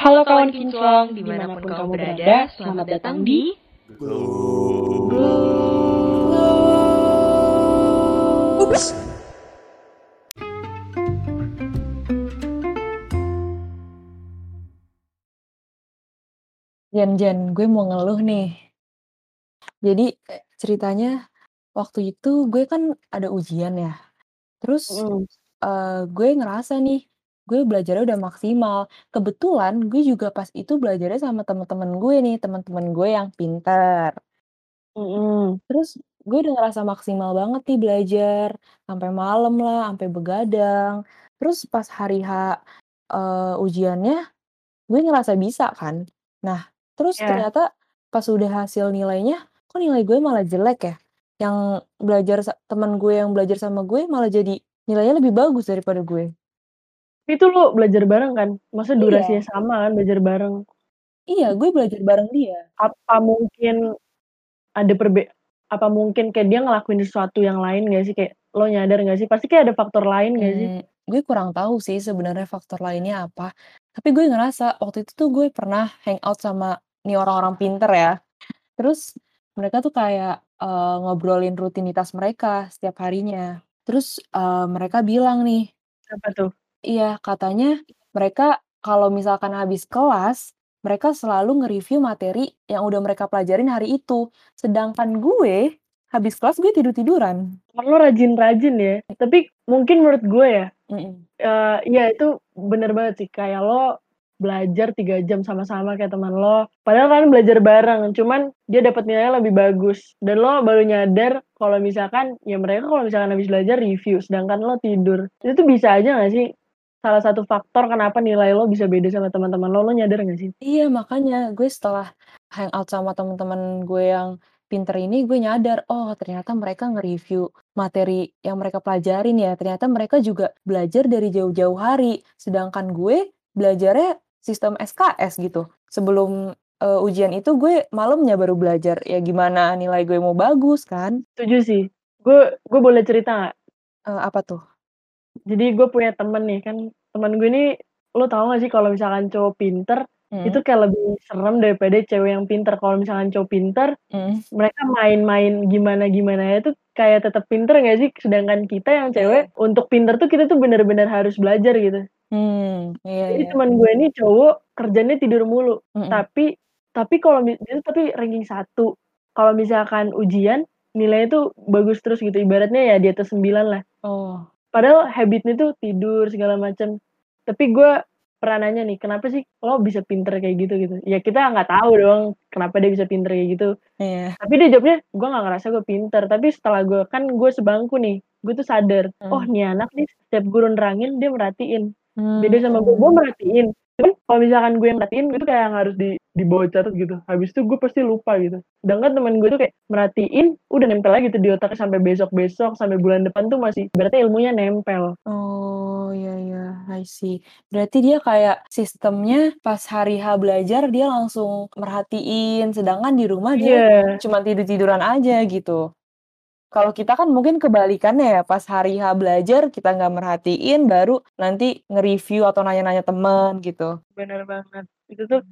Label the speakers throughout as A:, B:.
A: Halo kawan kinclong, di mana pun kamu berada, selamat datang di
B: Ups.
C: Jan, Jan, gue mau ngeluh nih. Jadi ceritanya waktu itu gue kan ada ujian ya. Terus
A: Mhm.
C: eh, gue ngerasa nih, gue belajarnya udah maksimal. Kebetulan gue juga pas itu belajarnya sama temen-temen gue nih, temen-temen gue yang pinter.
A: Mhm.
C: Terus gue udah ngerasa maksimal banget nih belajar, sampai malam lah, sampai begadang. Terus pas hari H eh, ujiannya, gue ngerasa bisa kan. Nah, terus
A: Iya.
C: ternyata pas udah hasil nilainya, kok nilai gue malah jelek ya? Yang belajar sa- temen gue yang belajar sama gue malah jadi nilainya lebih bagus daripada gue.
A: Itu lu belajar bareng kan? Maksudnya
C: Iya.
A: durasinya sama kan belajar bareng?
C: Iya, gue belajar bareng dia.
A: Apa mungkin ada perbe apa mungkin kayak dia ngelakuin sesuatu yang lain gak sih? Kayak lo nyadar gak sih? Pasti kayak ada faktor lain gak sih?
C: Hmm, gue kurang tahu sih sebenarnya faktor lainnya apa. Tapi gue ngerasa waktu itu tuh gue pernah hangout sama nih orang-orang pinter ya. Terus mereka tuh kayak eh, ngobrolin rutinitas mereka setiap harinya. Terus eh, mereka bilang nih,
A: Apa tuh?
C: Iya katanya mereka kalau misalkan habis kelas, mereka selalu nge-review materi yang udah mereka pelajarin hari itu. Sedangkan gue habis kelas gue tidur-tiduran.
A: Lo rajin-rajin ya. Tapi mungkin menurut gue ya,
C: Mm-mm.
A: eh iya itu bener banget sih. Kayak lo belajar 3 jam sama-sama kayak teman lo. Padahal kan belajar bareng, cuman dia dapat nilainya lebih bagus. Dan lo baru nyadar kalau misalkan ya mereka kalau misalkan habis belajar review, sedangkan lo tidur. Itu tuh bisa aja gak sih? Salah satu faktor kenapa nilai lo bisa beda sama teman-teman lo, lo nyadar gak sih?
C: Iya, makanya gue setelah hangout sama temen-temen gue yang pinter ini, gue nyadar, oh ternyata mereka nge-review materi yang mereka pelajarin ya. Ternyata mereka juga belajar dari jauh-jauh hari. Sedangkan gue belajarnya sistem SKS gitu. Sebelum eh, ujian itu gue malamnya baru belajar. Ya gimana nilai gue mau bagus kan?
A: Setuju sih. Gue gue boleh cerita gak?
C: Eh, apa tuh?
A: Jadi gue punya temen nih kan, temen gue ini lo tau gak sih kalau misalkan cowok pinter
C: Hmm,
A: itu kayak lebih serem daripada cewek yang pinter. Kalau misalkan cowok pinter,
C: hmm.
A: mereka main-main gimana-gimana itu kayak tetap pinter gak sih? Sedangkan kita yang cewek untuk pinter tuh kita tuh bener-bener harus belajar gitu.
C: Hmm, iya,
A: Jadi
C: iya.
A: teman gue ini cowok kerjanya tidur mulu.
C: Mm-mm.
A: Tapi tapi kalau mi- dia tuh tapi ranking satu. Kalau misalkan ujian nilainya tuh bagus terus gitu. Ibaratnya ya di atas 9 lah.
C: Oh,
A: Padahal habitnya tuh tidur segala macam. Tapi gue pernah nanya nih, kenapa sih lo bisa pinter kayak gitu gitu? Ya kita nggak tahu dong kenapa dia bisa pinter kayak gitu.
C: iya.
A: Tapi dia jawabnya, gue nggak ngerasa gue pinter. Tapi setelah gue kan gue sebangku nih, gue tuh sadar,
C: Hmm.
A: oh nih anak nih setiap gue nerangin dia merhatiin. Beda sama gue, gue
C: Hmm.
A: merhatiin. Cuman kalau misalkan gue yang merhatiin, gue tuh kayak yang harus di di bawah catat gitu. Habis itu gue pasti lupa gitu. Sedangkan temen gue tuh kayak merhatiin, udah nempel lagi tuh di otak sampai besok-besok, sampai bulan depan tuh masih, berarti ilmunya nempel.
C: Oh, iya iya, I see. Berarti dia kayak sistemnya pas hari H belajar dia langsung merhatiin, sedangkan di rumah dia
A: Iya,
C: cuma tidur-tiduran aja gitu. Kalau kita kan mungkin kebalikannya ya, pas hari H belajar kita nggak merhatiin, baru nanti nge-review atau nanya-nanya temen gitu.
A: bener banget. Itu tuh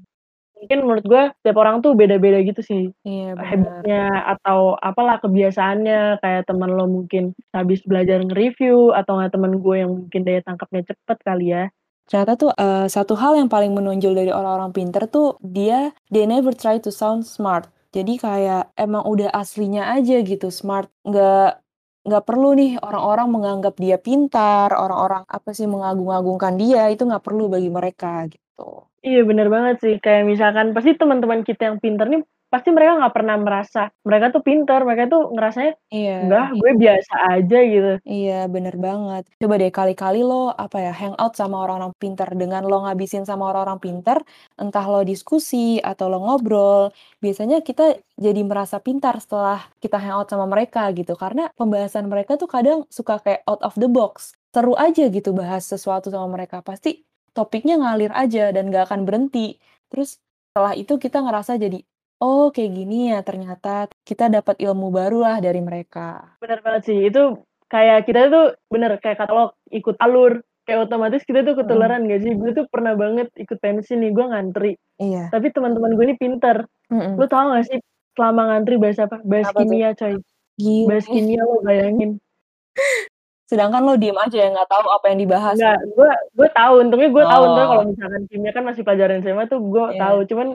A: mungkin menurut gue setiap orang tuh beda-beda gitu sih.
C: Iya
A: habitnya atau apalah kebiasaannya kayak teman lo mungkin habis belajar nge-review atau nggak teman gue yang mungkin daya tangkapnya cepet kali ya
C: Ternyata tuh eh, satu hal yang paling menonjol dari orang-orang pinter tuh dia they never try to sound smart. Jadi kayak emang udah aslinya aja gitu smart. Nggak nggak perlu nih orang-orang menganggap dia pintar, orang-orang apa sih mengagung-agungkan dia itu nggak perlu bagi mereka gitu.
A: Iya bener banget sih kayak misalkan pasti teman-teman kita yang pinter nih pasti mereka nggak pernah merasa mereka tuh pinter mereka tuh ngerasanya
C: Iya.
A: enggak gue biasa aja gitu
C: Iya, bener banget. Coba deh kali-kali lo apa ya hangout sama orang-orang pinter dengan lo ngabisin sama orang-orang pinter, entah lo diskusi atau lo ngobrol, biasanya kita jadi merasa pintar setelah kita hangout sama mereka gitu. Karena pembahasan mereka tuh kadang suka kayak out of the box. Seru aja gitu bahas sesuatu sama mereka. Pasti topiknya ngalir aja dan gak akan berhenti. Terus setelah itu kita ngerasa jadi, oh kayak gini ya ternyata kita dapat ilmu baru lah dari mereka.
A: bener banget sih itu kayak kita tuh bener kayak kata lo ikut alur kayak otomatis kita tuh ketularan nggak sih? Gue tuh pernah banget ikut pensi nih, gue ngantri,
C: Iya.
A: tapi teman-teman gue ini pinter. Lu
C: Mhm.
A: tahu nggak sih selama ngantri bahas apa? Bahas
C: Apa tuh?
A: kimia coy.
C: Gile.
A: Bahas kimia lo bayangin.
C: Sedangkan lo diem aja ya, nggak tahu apa yang dibahas
A: Enggak,
C: gitu?
A: gue gue tahu, untungnya gue tahu, untungnya kalau
C: Oh.
A: misalkan kimia kan masih pelajaran SMA tuh gue tahu,
C: Iya.
A: cuman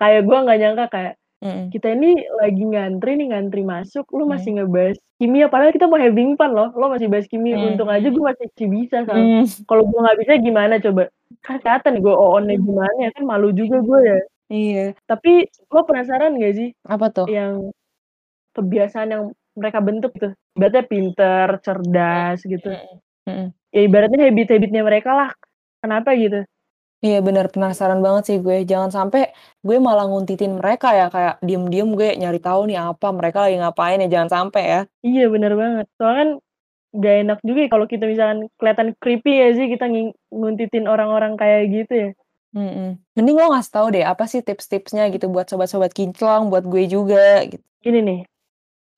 A: kayak gue nggak nyangka kayak,
C: Mhm.
A: kita ini lagi ngantri nih, ngantri masuk, lu
C: Mhm.
A: masih ngebahas kimia, padahal kita mau having fun loh, lo masih bahas kimia, untung aja gue masih bisa, Sal.
C: Mmm.
A: Kalau gue nggak bisa gimana coba? Kan kelihatan gue OON-nya gimana ya, kan malu juga gue ya.
C: Iya.
A: Tapi lo penasaran nggak sih,
C: Apa tuh?
A: yang kebiasaan yang mereka bentuk tuh, ibaratnya pinter, cerdas, gitu.
C: Mhm mhm.
A: Ya ibaratnya habit-habit-nya mereka lah, kenapa gitu?
C: Iya bener, penasaran banget sih gue, jangan sampai gue malah nguntitin mereka ya, kayak diem-diem gue nyari tahu nih apa mereka lagi ngapain ya, jangan sampai ya.
A: Iya bener banget, soalnya kan nggak enak juga ya kalau kita misalkan kelihatan creepy nggak sih kita nguntitin orang-orang kayak gitu ya.
C: Mhm. Mending lo ngasih tahu deh, apa sih tips-tipsnya gitu buat sobat-sobat kinclong, buat gue juga gitu.
A: Gini nih,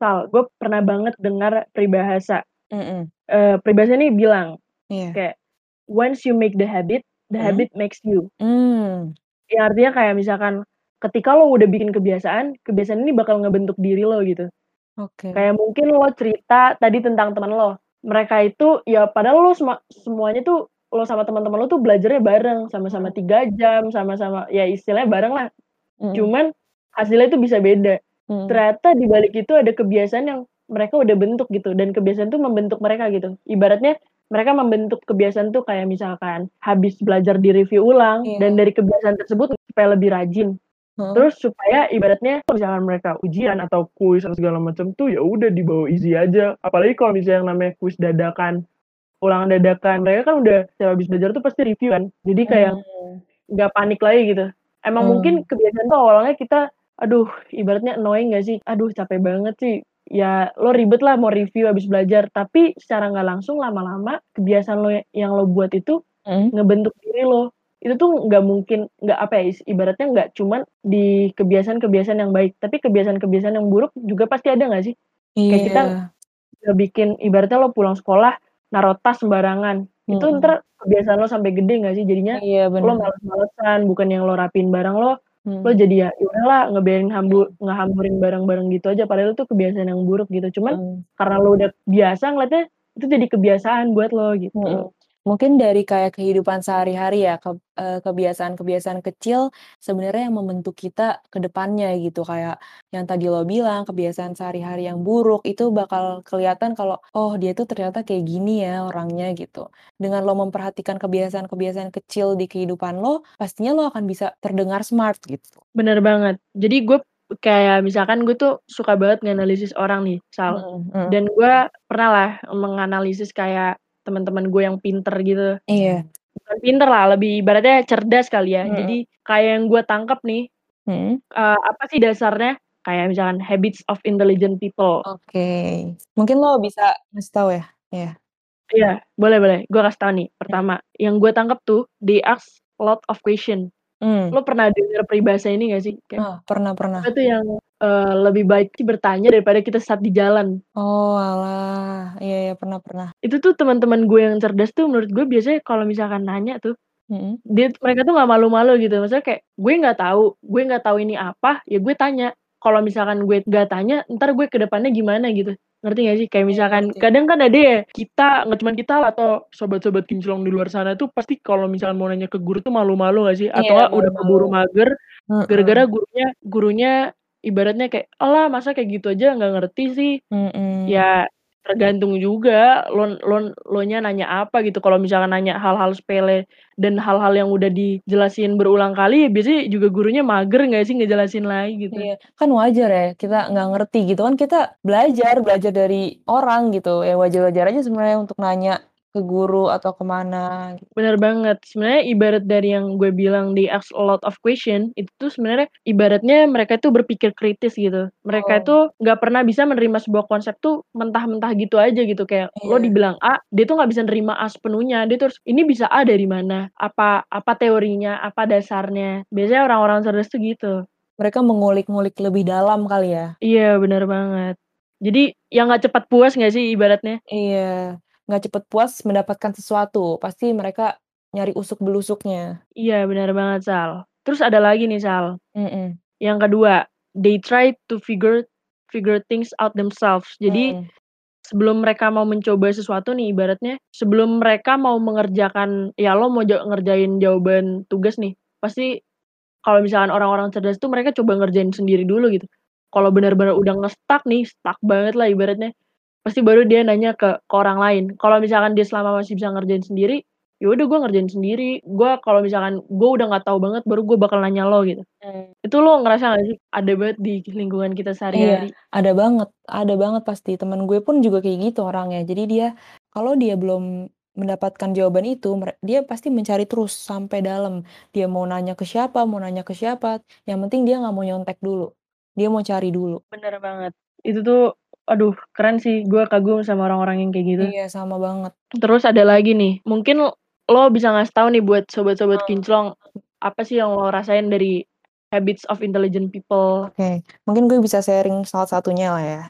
A: Sal, gue pernah banget dengar peribahasa.
C: Mhm.
A: Eee, peribahasa ini bilang,
C: Iya.
A: kayak, "Once you make the habit, the
C: Mhm.
A: habit makes you."
C: Mmm.
A: Ya artinya kayak misalkan, ketika lo udah bikin kebiasaan, kebiasaan ini bakal ngebentuk diri lo gitu.
C: Oke.
A: Kayak mungkin lo cerita tadi tentang teman lo, mereka itu ya padahal lo semua semuanya tuh, lo sama teman-teman lo tuh belajarnya bareng, sama-sama
C: Mhm.
A: 3 jam, sama-sama ya istilahnya bareng lah.
C: Mhm.
A: Cuman hasilnya itu bisa beda.
C: Mhm.
A: Ternyata di balik itu ada kebiasaan yang mereka udah bentuk gitu, dan kebiasaan itu membentuk mereka gitu. Ibaratnya mereka membentuk kebiasaan tuh kayak misalkan habis belajar di-review ulang, dan
C: Iya.
A: dari kebiasaan tersebut supaya lebih rajin.
C: Heeh.
A: Terus supaya ibaratnya misalkan mereka ujian atau kuis atau segala macam tuh, ya udah dibawa easy aja. Apalagi kalau misalnya yang namanya kuis dadakan, ulangan dadakan, mereka kan udah setiap habis belajar tuh pasti review kan. Jadi kayak
C: Mmm.
A: nggak panik lagi gitu. Emang mungkin
C: Mmm.
A: kebiasaan tuh awalnya kita, aduh ibaratnya annoying nggak sih? Aduh capek banget sih, ya lo ribet lah mau review habis belajar, tapi secara nggak langsung lama-lama kebiasaan lo yang lo buat itu
C: Mhm.
A: ngebentuk diri lo. Itu tuh nggak mungkin nggak apa ya, is ibaratnya nggak cuman di kebiasaan-kebiasaan yang baik, tapi kebiasaan-kebiasaan yang buruk juga pasti ada nggak sih? Kayak kita
C: Iya.
A: udah bikin ibaratnya lo pulang sekolah, naruh tas sembarangan, itu
C: Mhm.
A: entar kebiasaan lo sampai gede nggak sih? Jadinya
C: Iya
A: lo males-malesan, bukan yang lo rapiin barang lo, lo
C: Mhm.
A: jadi ya, ya udahlah ngebiarin hambu ngehamburin barang-barang gitu aja, padahal itu kebiasaan yang buruk gitu. Cuman
C: Mhm.
A: karena lo udah biasa ngeliatnya, itu jadi kebiasaan buat lo gitu.
C: Mhm. Mungkin dari kayak kehidupan sehari-hari ya, keb eee, kebiasaan-kebiasaan kecil sebenarnya yang membentuk kita ke depannya gitu. Kayak yang tadi lo bilang, kebiasaan sehari-hari yang buruk itu bakal kelihatan kalau, oh dia tuh ternyata kayak gini ya orangnya gitu. Dengan lo memperhatikan kebiasaan-kebiasaan kecil di kehidupan lo, pastinya lo akan bisa terdengar smart gitu.
A: Bener banget. Jadi gue kayak misalkan gue tuh suka banget nganalisis orang nih, Sal,
C: Mhm mhm.
A: dan gue pernah lah menganalisis kayak teman-teman gue yang pinter gitu.
C: Iya.
A: Bukan pinter lah, lebih ibaratnya cerdas kali ya.
C: Mhm.
A: Jadi kayak yang gue tangkap nih,
C: Mhm.
A: eee, apa sih dasarnya, kayak misalkan habits of intelligent people.
C: Oke. Mungkin lo bisa ngasih tahu ya? Iya.
A: Iya, boleh boleh, gue kasih tahu nih.
C: Mmm.
A: Pertama, yang gue tangkap tuh, they ask a lot of question.
C: Mmm.
A: Lo pernah denger peribahasa ini nggak sih? Kayak,
C: Ah, pernah pernah.
A: tuh yang, eee, lebih baik sih bertanya daripada kita sesat di jalan.
C: Oalah, iya iya, pernah pernah.
A: Itu tuh teman-teman gue yang cerdas tuh menurut gue biasanya kalau misalkan nanya tuh,
C: Mhm.
A: dia mereka tuh nggak malu-malu gitu. Maksudnya kayak, gue nggak tahu gue nggak tahu ini apa, ya gue tanya. Kalau misalkan gue nggak tanya, entar gue ke depannya gimana gitu. Ngerti nggak sih? Kayak
C: Iya,
A: misalkan kadang kan ada ya, kita nggak cuman kita lah atau sobat-sobat kinclong di luar sana tuh pasti kalau misalkan mau nanya ke guru tuh malu-malu nggak sih? Atau nggak udah keburu mager, gara-gara gurunya gurunya ibaratnya kayak, "Alah masa kayak gitu aja nggak ngerti sih?"
C: Mhm.
A: Ya tergantung juga lon lon elonya nanya apa gitu. Kalau misalkan nanya hal-hal sepele dan hal-hal yang udah dijelasin berulang kali, ya biasanya juga gurunya mager nggak sih ngejelasin lagi gitu.
C: Iya, kan wajar ya kita nggak ngerti gitu kan, kita belajar belajar dari orang gitu, ya wajar-wajar aja sebenarnya untuk nanya ke guru atau ke mana gitu.
A: Bener banget. Sebenarnya ibarat dari yang gue bilang they ask a lot of question, itu tuh sebenarnya ibaratnya mereka tuh berpikir kritis gitu. Mereka
C: Oh.
A: tuh nggak pernah bisa menerima sebuah konsep tuh mentah-mentah gitu aja gitu. Kayak lo
C: Iya.
A: dibilang A, dia tuh nggak bisa nerima A sepenuhnya. Dia tuh harus, "Ini bisa A dari mana? Apa apa teorinya? Apa dasarnya?" Biasanya orang-orang cerdas tuh gitu.
C: Mereka mengulik-ngulik lebih dalam kali ya?
A: Iya, bener banget. Jadi yang nggak cepat puas nggak sih ibaratnya?
C: Iya. Nggak cepet puas mendapatkan sesuatu, pasti mereka nyari usuk belusuknya.
A: Iya, benar banget, Sal. Terus ada lagi nih, Sal.
C: Mhm.
A: Yang kedua, they try to figure figure things out themselves. Jadi,
C: Mhm.
A: sebelum mereka mau mencoba sesuatu nih ibaratnya, sebelum mereka mau mengerjakan ya lo mau ja ngerjain jawaban tugas nih, pasti kalau misalkan orang-orang cerdas tuh mereka coba ngerjain sendiri dulu gitu. Kalau benar-benar udah nge-stuck nih, stuck banget lah ibaratnya, pasti baru dia nanya ke ke orang lain. Kalau misalkan dia selama masih bisa ngerjain sendiri, ya udah gue ngerjain sendiri. Gue kalau misalkan gue udah nggak tahu banget, baru gue bakal nanya lo gitu.
C: Mmm.
A: Itu lo ngerasa nggak sih, ada banget di lingkungan kita
C: Iya,
A: sehari-hari?
C: ada banget ada banget pasti. Temen gue pun juga kayak gitu orangnya. Jadi dia kalau dia belum mendapatkan jawaban itu, dia pasti mencari terus sampai dalam. Dia mau nanya ke siapa mau nanya ke siapa, yang penting dia nggak mau nyontek dulu. Dia mau cari dulu.
A: Bener banget. Itu tuh, aduh keren sih, gue kagum sama orang-orang yang kayak gitu.
C: Iya, sama banget.
A: Terus ada lagi nih, mungkin lo bisa ngasih tahu nih buat sobat-sobat
C: Mmm.
A: kinclong, apa sih yang lo rasain dari habits of intelligent people?
C: Oke, mungkin gue bisa sharing salah satunya lah ya.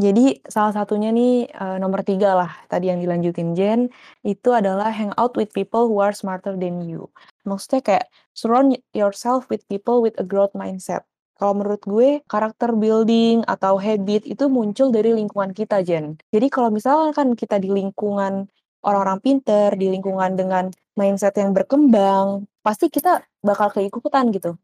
C: Jadi salah satunya nih, eee, nomor 3 lah tadi yang dilanjutin Jen, itu adalah hang out with people who are smarter than you. Maksudnya kayak surround yourself with people with a growth mindset. Kalau menurut gue, karakter building atau habit itu muncul dari lingkungan kita, Jen. Jadi kalau misalkan kita di lingkungan orang-orang pinter, di lingkungan dengan mindset yang berkembang, pasti kita bakal keikutan gitu.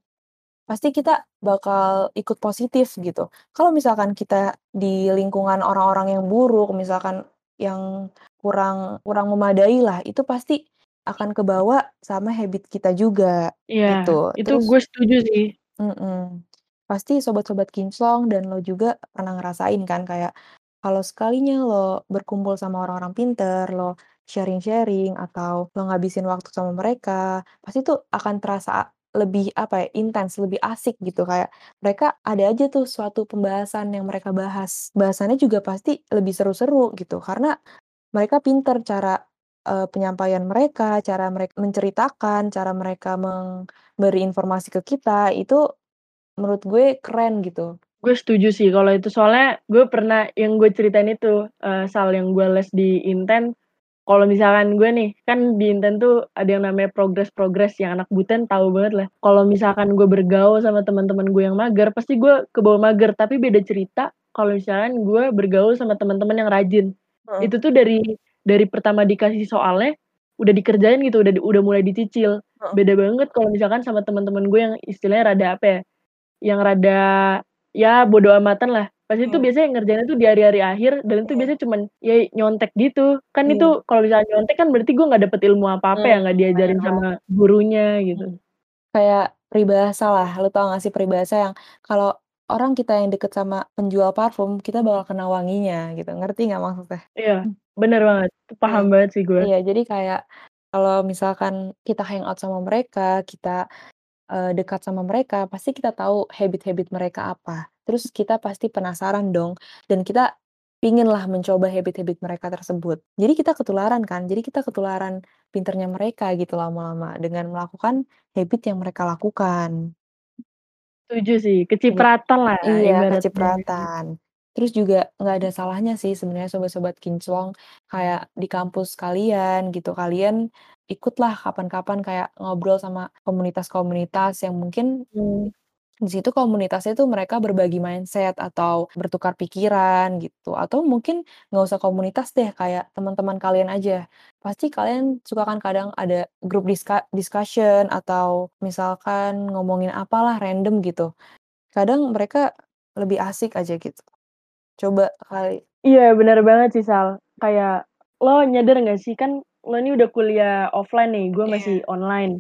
C: Pasti kita bakal ikut positif gitu. Kalau misalkan kita di lingkungan orang-orang yang buruk, misalkan yang kurang kurang memadai lah, itu pasti akan kebawa sama habit kita juga,
A: Iya,
C: gitu.
A: itu
C: Terus
A: gue setuju sih.
C: Mhm. Pasti sobat-sobat kinclong dan lo juga pernah ngerasain kan kayak kalau sekalinya lo berkumpul sama orang-orang pinter, lo sharing-sharing atau lo ngabisin waktu sama mereka, pasti tuh akan terasa lebih apa ya, intens, lebih asik gitu. Kayak mereka ada aja tuh suatu pembahasan yang mereka bahas. Bahasannya juga pasti lebih seru-seru gitu, karena mereka pinter cara, eee, penyampaian mereka, cara mereka menceritakan, cara mereka memberi informasi ke kita, itu menurut gue keren gitu.
A: Gue setuju sih kalau itu, soalnya gue pernah yang gue ceritain itu, eee, Sal, yang gue les di Inten, kalau misalkan gue nih, kan di Inten tuh ada yang namanya progres-progres, yang anak Buten tahu banget lah. Kalau misalkan gue bergaul sama teman-teman gue yang mager, pasti gue kebawa mager, tapi beda cerita kalau misalkan gue bergaul sama teman-teman yang rajin.
C: Heeh.
A: Itu tuh dari dari pertama dikasih soalnya, udah dikerjain gitu, udah udah mulai dicicil. Beda banget kalau misalkan sama teman-teman gue yang istilahnya rada apa ya, yang rada ya bodo amatan lah. Pasti itu
C: Mmm.
A: biasanya ngerjainnya tuh di hari-hari akhir dan itu
C: Mhm.
A: biasanya cuman ya nyontek gitu. Kan
C: Iya.
A: itu kalau misalnya nyontek kan berarti gue nggak dapet ilmu apa-apa ya,
C: Mmm,
A: nggak
C: bener
A: diajarin sama gurunya gitu.
C: Mhm. Kayak peribahasa lah, lu tau gak sih peribahasa yang kalau orang kita yang deket sama penjual parfum, kita bakal kena wanginya gitu, ngerti nggak maksudnya?
A: Iya, bener banget. Paham banget sih gue.
C: Iya, jadi kayak kalau misalkan kita hang out sama mereka, kita, eee, dekat sama mereka, pasti kita tahu habit-habit mereka apa. Terus kita pasti penasaran dong, dan kita pengen lah mencoba habit-habit mereka tersebut. Jadi kita ketularan kan, jadi kita ketularan pinternya mereka gitu lama-lama dengan melakukan habit yang mereka lakukan.
A: Setuju sih,
C: Iya.
A: kecipratan lah
C: Iya,
A: ibaratnya.
C: kecipratan. Terus juga nggak ada salahnya sih sebenarnya sobat-sobat kinclong, kayak di kampus kalian gitu, kalian ikutlah kapan-kapan kayak ngobrol sama komunitas-komunitas yang mungkin
A: Mmm.
C: di situ komunitasnya tuh mereka berbagi mindset atau bertukar pikiran gitu, atau mungkin nggak usah komunitas deh, kayak teman-teman kalian aja. Pasti kalian suka kan kadang ada grup diska discussion atau misalkan ngomongin apalah random gitu. Kadang mereka lebih asik aja gitu. Coba kali
A: Iya, bener banget sih, Sal. Kayak lo nyadar nggak sih, kan lo ini udah kuliah offline nih, gue masih
C: Iya.
A: online.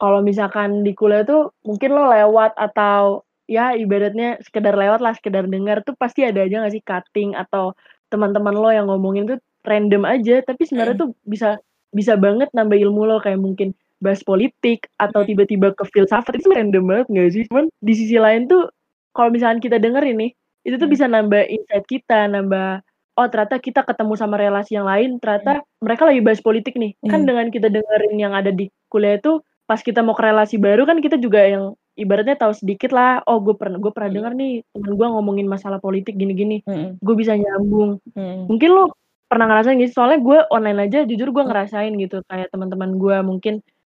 A: Kalau misalkan di kuliah tuh mungkin lo lewat atau ya ibaratnya sekedar lewat lah, sekedar dengar tuh pasti ada aja nggak sih cutting atau teman-teman lo yang ngomongin tuh random aja, tapi sebenarnya
C: Mhm.
A: tuh bisa bisa banget nambah ilmu lo, kayak mungkin bahas politik atau
C: Mhm.
A: tiba-tiba ke filsafat, itu random banget nggak sih? Cuman di sisi lain tuh kalau misalkan kita dengerin nih, itu tuh
C: Mhm.
A: bisa nambah insight kita, nambah, oh ternyata kita ketemu sama relasi yang lain, ternyata mereka lagi bahas politik nih. Kan
C: Iya.
A: dengan kita dengerin yang ada di kuliah itu, pas kita mau ke relasi baru kan kita juga yang ibaratnya tahu sedikit lah, oh gue pernah gue pernah
C: Mhm.
A: dengar nih temen gue ngomongin masalah politik gini-gini,
C: Mhm.
A: gue bisa nyambung.
C: Mhm.
A: Mungkin lo pernah ngerasain gitu, soalnya gue online aja jujur gue
C: Mmm.
A: ngerasain gitu, kayak teman-teman gue mungkin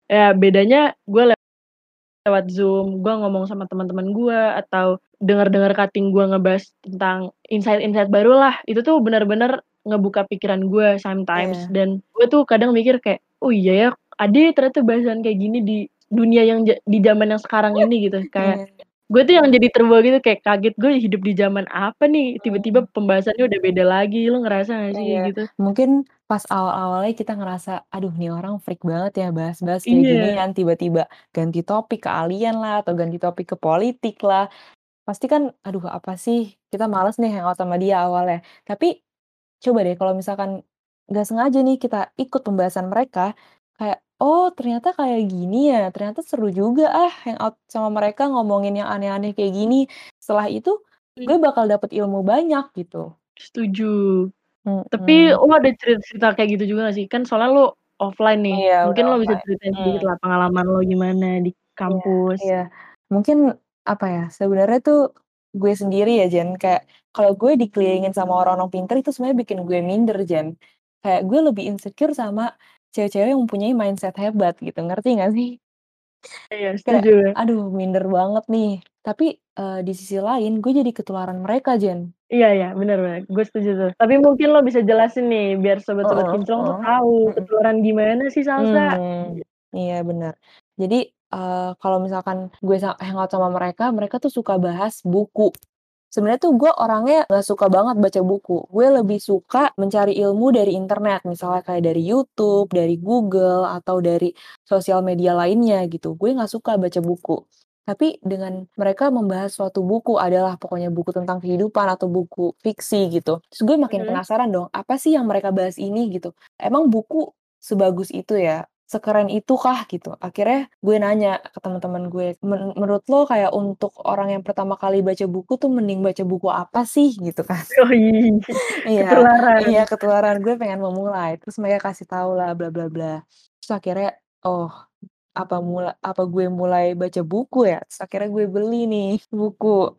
A: ya bedanya gue lewat Zoom, gue ngomong sama teman-teman gue, atau denger-denger cutting gue ngebahas tentang insight-insight barulah, itu tuh bener-bener ngebuka pikiran gue sometimes,
C: Iya.
A: dan gue tuh kadang mikir kayak, "Oh iya ya, ada ya ternyata bahasan kayak gini di dunia yang di zaman yang sekarang ini," gitu. Kayak
C: Iya.
A: Gue tuh yang jadi terbawa gitu, kayak kaget, "Gue hidup di zaman apa nih, tiba-tiba pembahasannya udah beda lagi." Lu ngerasa gak sih
C: Iya,
A: gitu?
C: mungkin pas awal-awalnya kita ngerasa, "Aduh nih orang freak banget ya bahas-bahas kayak
A: Iya.
C: ginian," tiba-tiba ganti topik ke alien lah, atau ganti topik ke politik lah, pasti kan, "Aduh apa sih?" Kita males nih hangout sama dia awalnya. Tapi coba deh kalau misalkan nggak sengaja nih kita ikut pembahasan mereka, kayak, "Oh ternyata kayak gini ya, ternyata seru juga ah hangout sama mereka ngomongin yang aneh-aneh kayak gini." Setelah itu gue bakal dapet ilmu banyak gitu.
A: Setuju. Tapi
C: Mhm.
A: lu ada cerita-cerita kayak gitu juga gak sih? Kan soalnya lu offline nih,
C: Iya
A: mungkin
C: udah
A: lo bisa
C: offline,
A: ceritain sedikit
C: mmm.
A: lah pengalaman lo gimana di
C: Iya
A: kampus?
C: iya. Mungkin apa ya, sebenarnya tuh gue sendiri ya Jen, kayak kalau gue dikelilingin sama orang-orang pintar itu sebenarnya bikin gue minder Jen. Kayak gue lebih insecure sama cewek-cewek yang mempunyai mindset hebat gitu, ngerti nggak sih?
A: Iya
C: Kayak,
A: setuju.
C: aduh minder banget nih. Tapi, eee, di sisi lain gue jadi ketularan mereka Jen.
A: Iya iya, bener bener, gue setuju tuh. Tapi mungkin lo bisa jelasin nih, biar sobat-sobat
C: Heeh
A: kinclong tuh
C: heeh,
A: tahu,
C: mhm.
A: ketularan gimana sih salsa?
C: Mmm, iya bener. Jadi, eee, kalau misalkan gue hangout sama mereka, mereka tuh suka bahas buku. Sebenarnya tuh gue orangnya nggak suka banget baca buku, gue lebih suka mencari ilmu dari internet, misalnya kayak dari YouTube, dari Google, atau dari sosial media lainnya gitu, gue nggak suka baca buku. Tapi dengan mereka membahas suatu buku, adalah pokoknya buku tentang kehidupan atau buku fiksi gitu, terus gue makin penasaran dong, apa sih yang mereka bahas ini gitu, emang buku sebagus itu ya, sekeren itukah gitu. Akhirnya gue nanya ke temen-temen gue, "Men menurut lo kayak untuk orang yang pertama kali baca buku tuh mending baca buku apa sih?" Gitu kan.
A: Wih,
C: Iya iya
A: ketularan.
C: ketularan, gue pengen memulai, terus mereka kasih tahu lah bla bla bla. Terus akhirnya, oh apa mula apa gue mulai baca buku ya, terus akhirnya gue beli nih buku.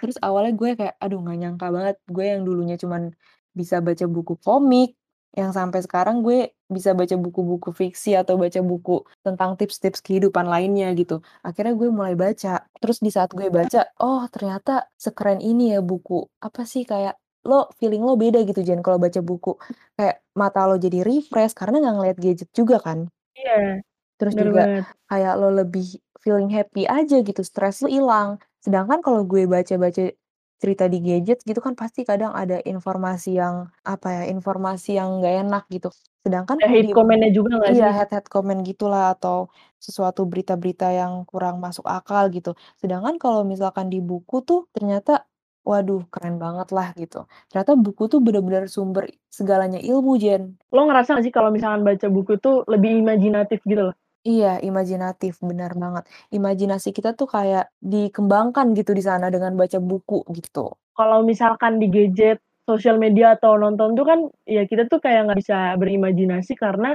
C: Terus awalnya gue kayak, aduh nggak nyangka banget, gue yang dulunya cuman bisa baca buku komik, yang sampai sekarang gue bisa baca buku-buku fiksi atau baca buku tentang tips-tips kehidupan lainnya gitu. Akhirnya gue mulai baca, terus di saat gue baca, oh ternyata sekeren ini ya buku. Apa sih, kayak lo feeling lo beda gitu Jen kalau baca buku. Kayak mata lo jadi refresh karena nggak ngelihat gadget juga kan.
A: Iya,
C: Terus
A: bener
C: juga
A: banget.
C: kayak lo lebih feeling happy aja gitu, stres lo ilang. Sedangkan kalau gue baca-baca cerita di gadget gitu kan pasti kadang ada informasi yang, apa ya, informasi yang nggak enak gitu. Sedangkan
A: Ada
C: kalau
A: hate
C: di
A: comment-nya juga gak
C: iya,
A: sih?
C: hate-hate comment gitulah atau sesuatu berita-berita yang kurang masuk akal gitu. Sedangkan kalau misalkan di buku tuh ternyata, waduh keren banget lah gitu. Ternyata buku tuh bener-bener sumber segalanya ilmu Jen.
A: Lo ngerasa gak sih kalau misalkan baca buku tuh lebih imajinatif gitu loh?
C: Iya, imajinatif, benar banget. Imajinasi kita tuh kayak dikembangkan gitu di sana dengan baca buku gitu.
A: Kalau misalkan di gadget, sosial media, atau nonton tuh kan, ya kita tuh kayak nggak bisa berimajinasi karena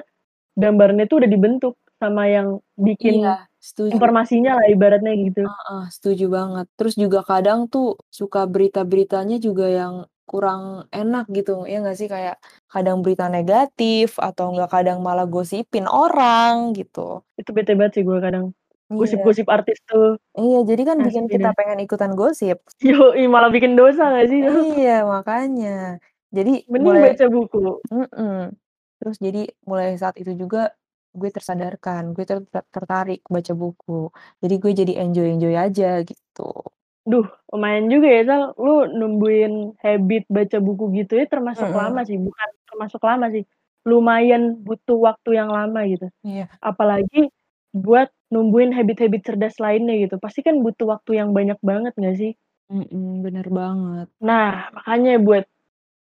A: gambarnya tuh udah dibentuk sama yang
C: Iya,
A: bikin
C: setuju.
A: informasinya lah ibaratnya gitu.
C: Heeh, setuju banget. Terus juga kadang tuh suka berita-beritanya juga yang kurang enak gitu, ya nggak sih? Kayak kadang berita negatif atau enggak kadang malah gosipin orang gitu.
A: Itu bete banget sih gue kadang,
C: Iya.
A: gosip-gosip artis tuh,
C: Iya, jadi kan bikin
A: asli
C: kita
A: deh.
C: pengen ikutan gosip.
A: Yoi, malah bikin dosa gak sih itu?
C: Iya, makanya. Jadi
A: Mending
C: mulai
A: baca buku.
C: mhm, terus jadi mulai saat itu juga gue tersadarkan, gue ter ter tertarik baca buku. Jadi gue jadi enjoy-enjoy aja gitu.
A: Duh, lumayan juga ya Sal, lu numbuhin habit baca buku gitu ya termasuk lama
C: Mhm.
A: sih, bukan termasuk lama sih, lumayan butuh waktu yang lama gitu.
C: Iya.
A: Apalagi buat numbuhin habit-habit cerdas lainnya gitu, pasti kan butuh waktu yang banyak banget gak sih?
C: Mhm, bener banget.
A: Nah, makanya buat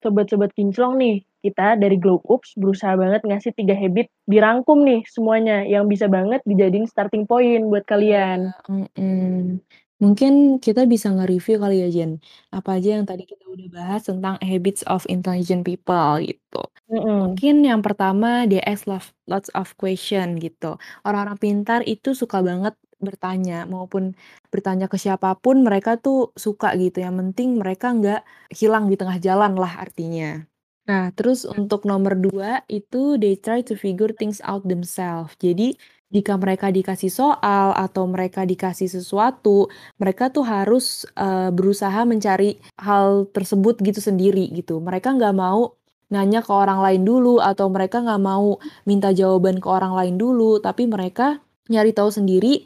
A: sobat-sobat kinclong nih, kita dari Glow Oops berusaha banget ngasih 3 habit dirangkum nih semuanya, yang bisa banget dijadiin starting point buat
C: Iya,
A: kalian.
C: mhm. Mungkin kita bisa nge-review kali ya Jen, apa aja yang tadi kita udah bahas tentang habits of intelligent people gitu.
A: Mhm.
C: Mungkin yang pertama, they ask love lots of question gitu. Orang-orang pintar itu suka banget bertanya, maupun bertanya ke siapa pun mereka tuh suka gitu, yang penting mereka nggak hilang di tengah jalan lah artinya. Nah, terus untuk nomor 2 itu they try to figure things out themselves. Jadi, jika mereka dikasih soal atau mereka dikasih sesuatu, mereka tuh harus, eee, berusaha mencari hal tersebut gitu sendiri gitu. Mereka nggak mau nanya ke orang lain dulu atau mereka nggak mau minta jawaban ke orang lain dulu, tapi mereka nyari tahu sendiri,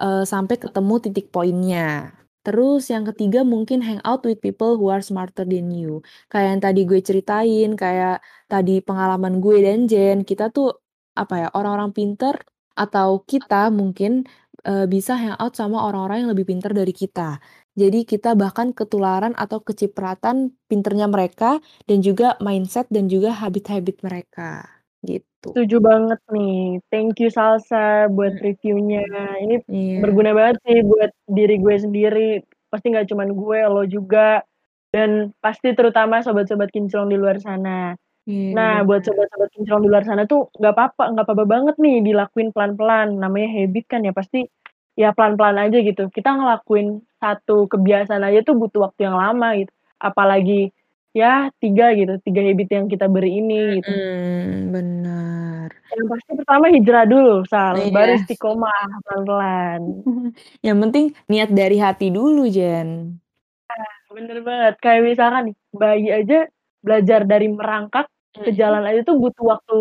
C: eee, sampai ketemu titik poinnya. Terus yang ketiga mungkin hang out with people who are smarter than you. Kayak yang tadi gue ceritain, kayak tadi pengalaman gue dan Jen, kita tuh, apa ya, orang-orang pinter atau kita mungkin, eee, bisa hang out sama orang-orang yang lebih pintar dari kita. Jadi kita bahkan ketularan atau kecipratan pinternya mereka dan juga mindset dan juga habit-habit mereka, gitu.
A: Setuju banget nih. Thank you Salsa buat
C: Mhm.
A: reviewnya. Ini
C: Iya.
A: berguna banget sih buat diri gue sendiri. Pasti nggak cuman gue, lo juga, dan pasti terutama sobat-sobat kinclong di luar sana.
C: Iya,
A: Nah, buat
C: bener.
A: sobat-sobat kinclong di luar sana tuh nggak papa nggak papa banget nih dilakuin pelan-pelan. Namanya habit kan ya pasti ya pelan-pelan aja gitu. Kita ngelakuin satu kebiasaan aja tuh butuh waktu yang lama gitu. Apalagi ya 3 gitu, 3 habit yang kita beri ini gitu.
C: Mhm, bener.
A: Yang pasti pertama hijrah dulu Sal, baru
C: Iya.
A: istiqomah pelan-pelan.
C: Yang penting niat dari hati dulu, Jen.
A: Nah, bener banget. Kayak misalkan nih, bayi aja belajar dari merangkak ke jalan aja tuh butuh waktu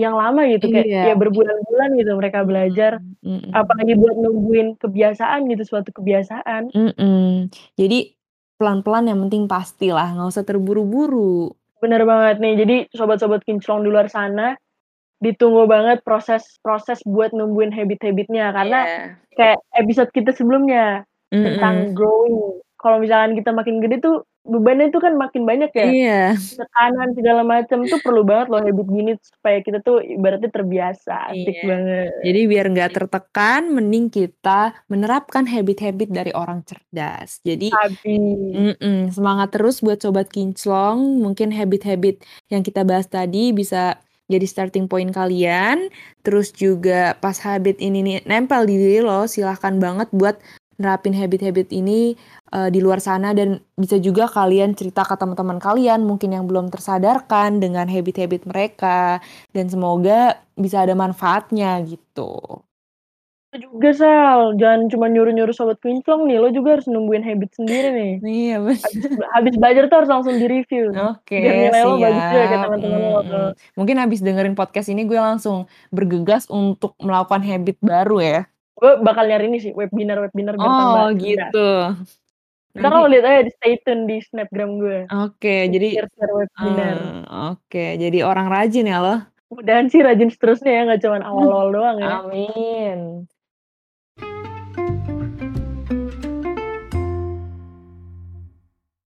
A: yang lama gitu, kayak
C: Iya.
A: ya berbulan-bulan gitu mereka belajar.
C: Mhm mhm.
A: Apalagi buat nungguin kebiasaan gitu, suatu kebiasaan.
C: Mhm. Jadi pelan-pelan yang penting pastilah, nggak usah terburu-buru.
A: Bener banget nih. Jadi sobat-sobat kinclong di luar sana, ditunggu banget proses-proses buat numbuhin habit-habit-nya. Karena
C: Iya.
A: kayak episode kita sebelumnya
C: Mhm.
A: tentang growing. Kalau misalkan kita makin gede tuh bebannya tuh kan makin banyak ya.
C: Iya.
A: Tekanan segala macam tuh perlu banget loh habit gini supaya kita tuh ibaratnya terbiasa. Asik
C: Iya.
A: banget.
C: Jadi biar nggak tertekan, mending kita menerapkan habit-habit dari orang cerdas. Jadi mhm, semangat terus buat sobat kinclong. Mungkin habit-habit yang kita bahas tadi bisa jadi starting point kalian. Terus juga pas habit ini nih nempel di diri lo, silahkan banget buat nerapin habit-habit ini, eee, di luar sana dan bisa juga kalian cerita ke teman-teman kalian mungkin yang belum tersadarkan dengan habit-habit mereka, dan semoga bisa ada manfaatnya gitu.
A: Juga Sal, jangan cuma nyuruh-nyuruh sobat kinclong nih, lo juga harus numbuhin habit sendiri nih.
C: Iya, bener.
A: Habis habis belajar tuh harus langsung di-review, biar
C: Oke,
A: nilai lo bagus juga
C: siap.
A: teman-teman lo.
C: Mhm. Mungkin habis dengerin podcast ini gue langsung bergegas untuk melakukan habit baru ya.
A: Gue bakal nyari ini sih, webinar-webinar biar tambah
C: Oh, gitu.
A: Entar lo
C: Nanti
A: lihat aja di stay tune di snapgram gue.
C: Oke, jadi
A: Share-share webinar.
C: eee, oke, jadi orang rajin ya lo.
A: Mudahan sih rajin seterusnya ya, nggak cuman awal-awal doang ya.
C: Amin.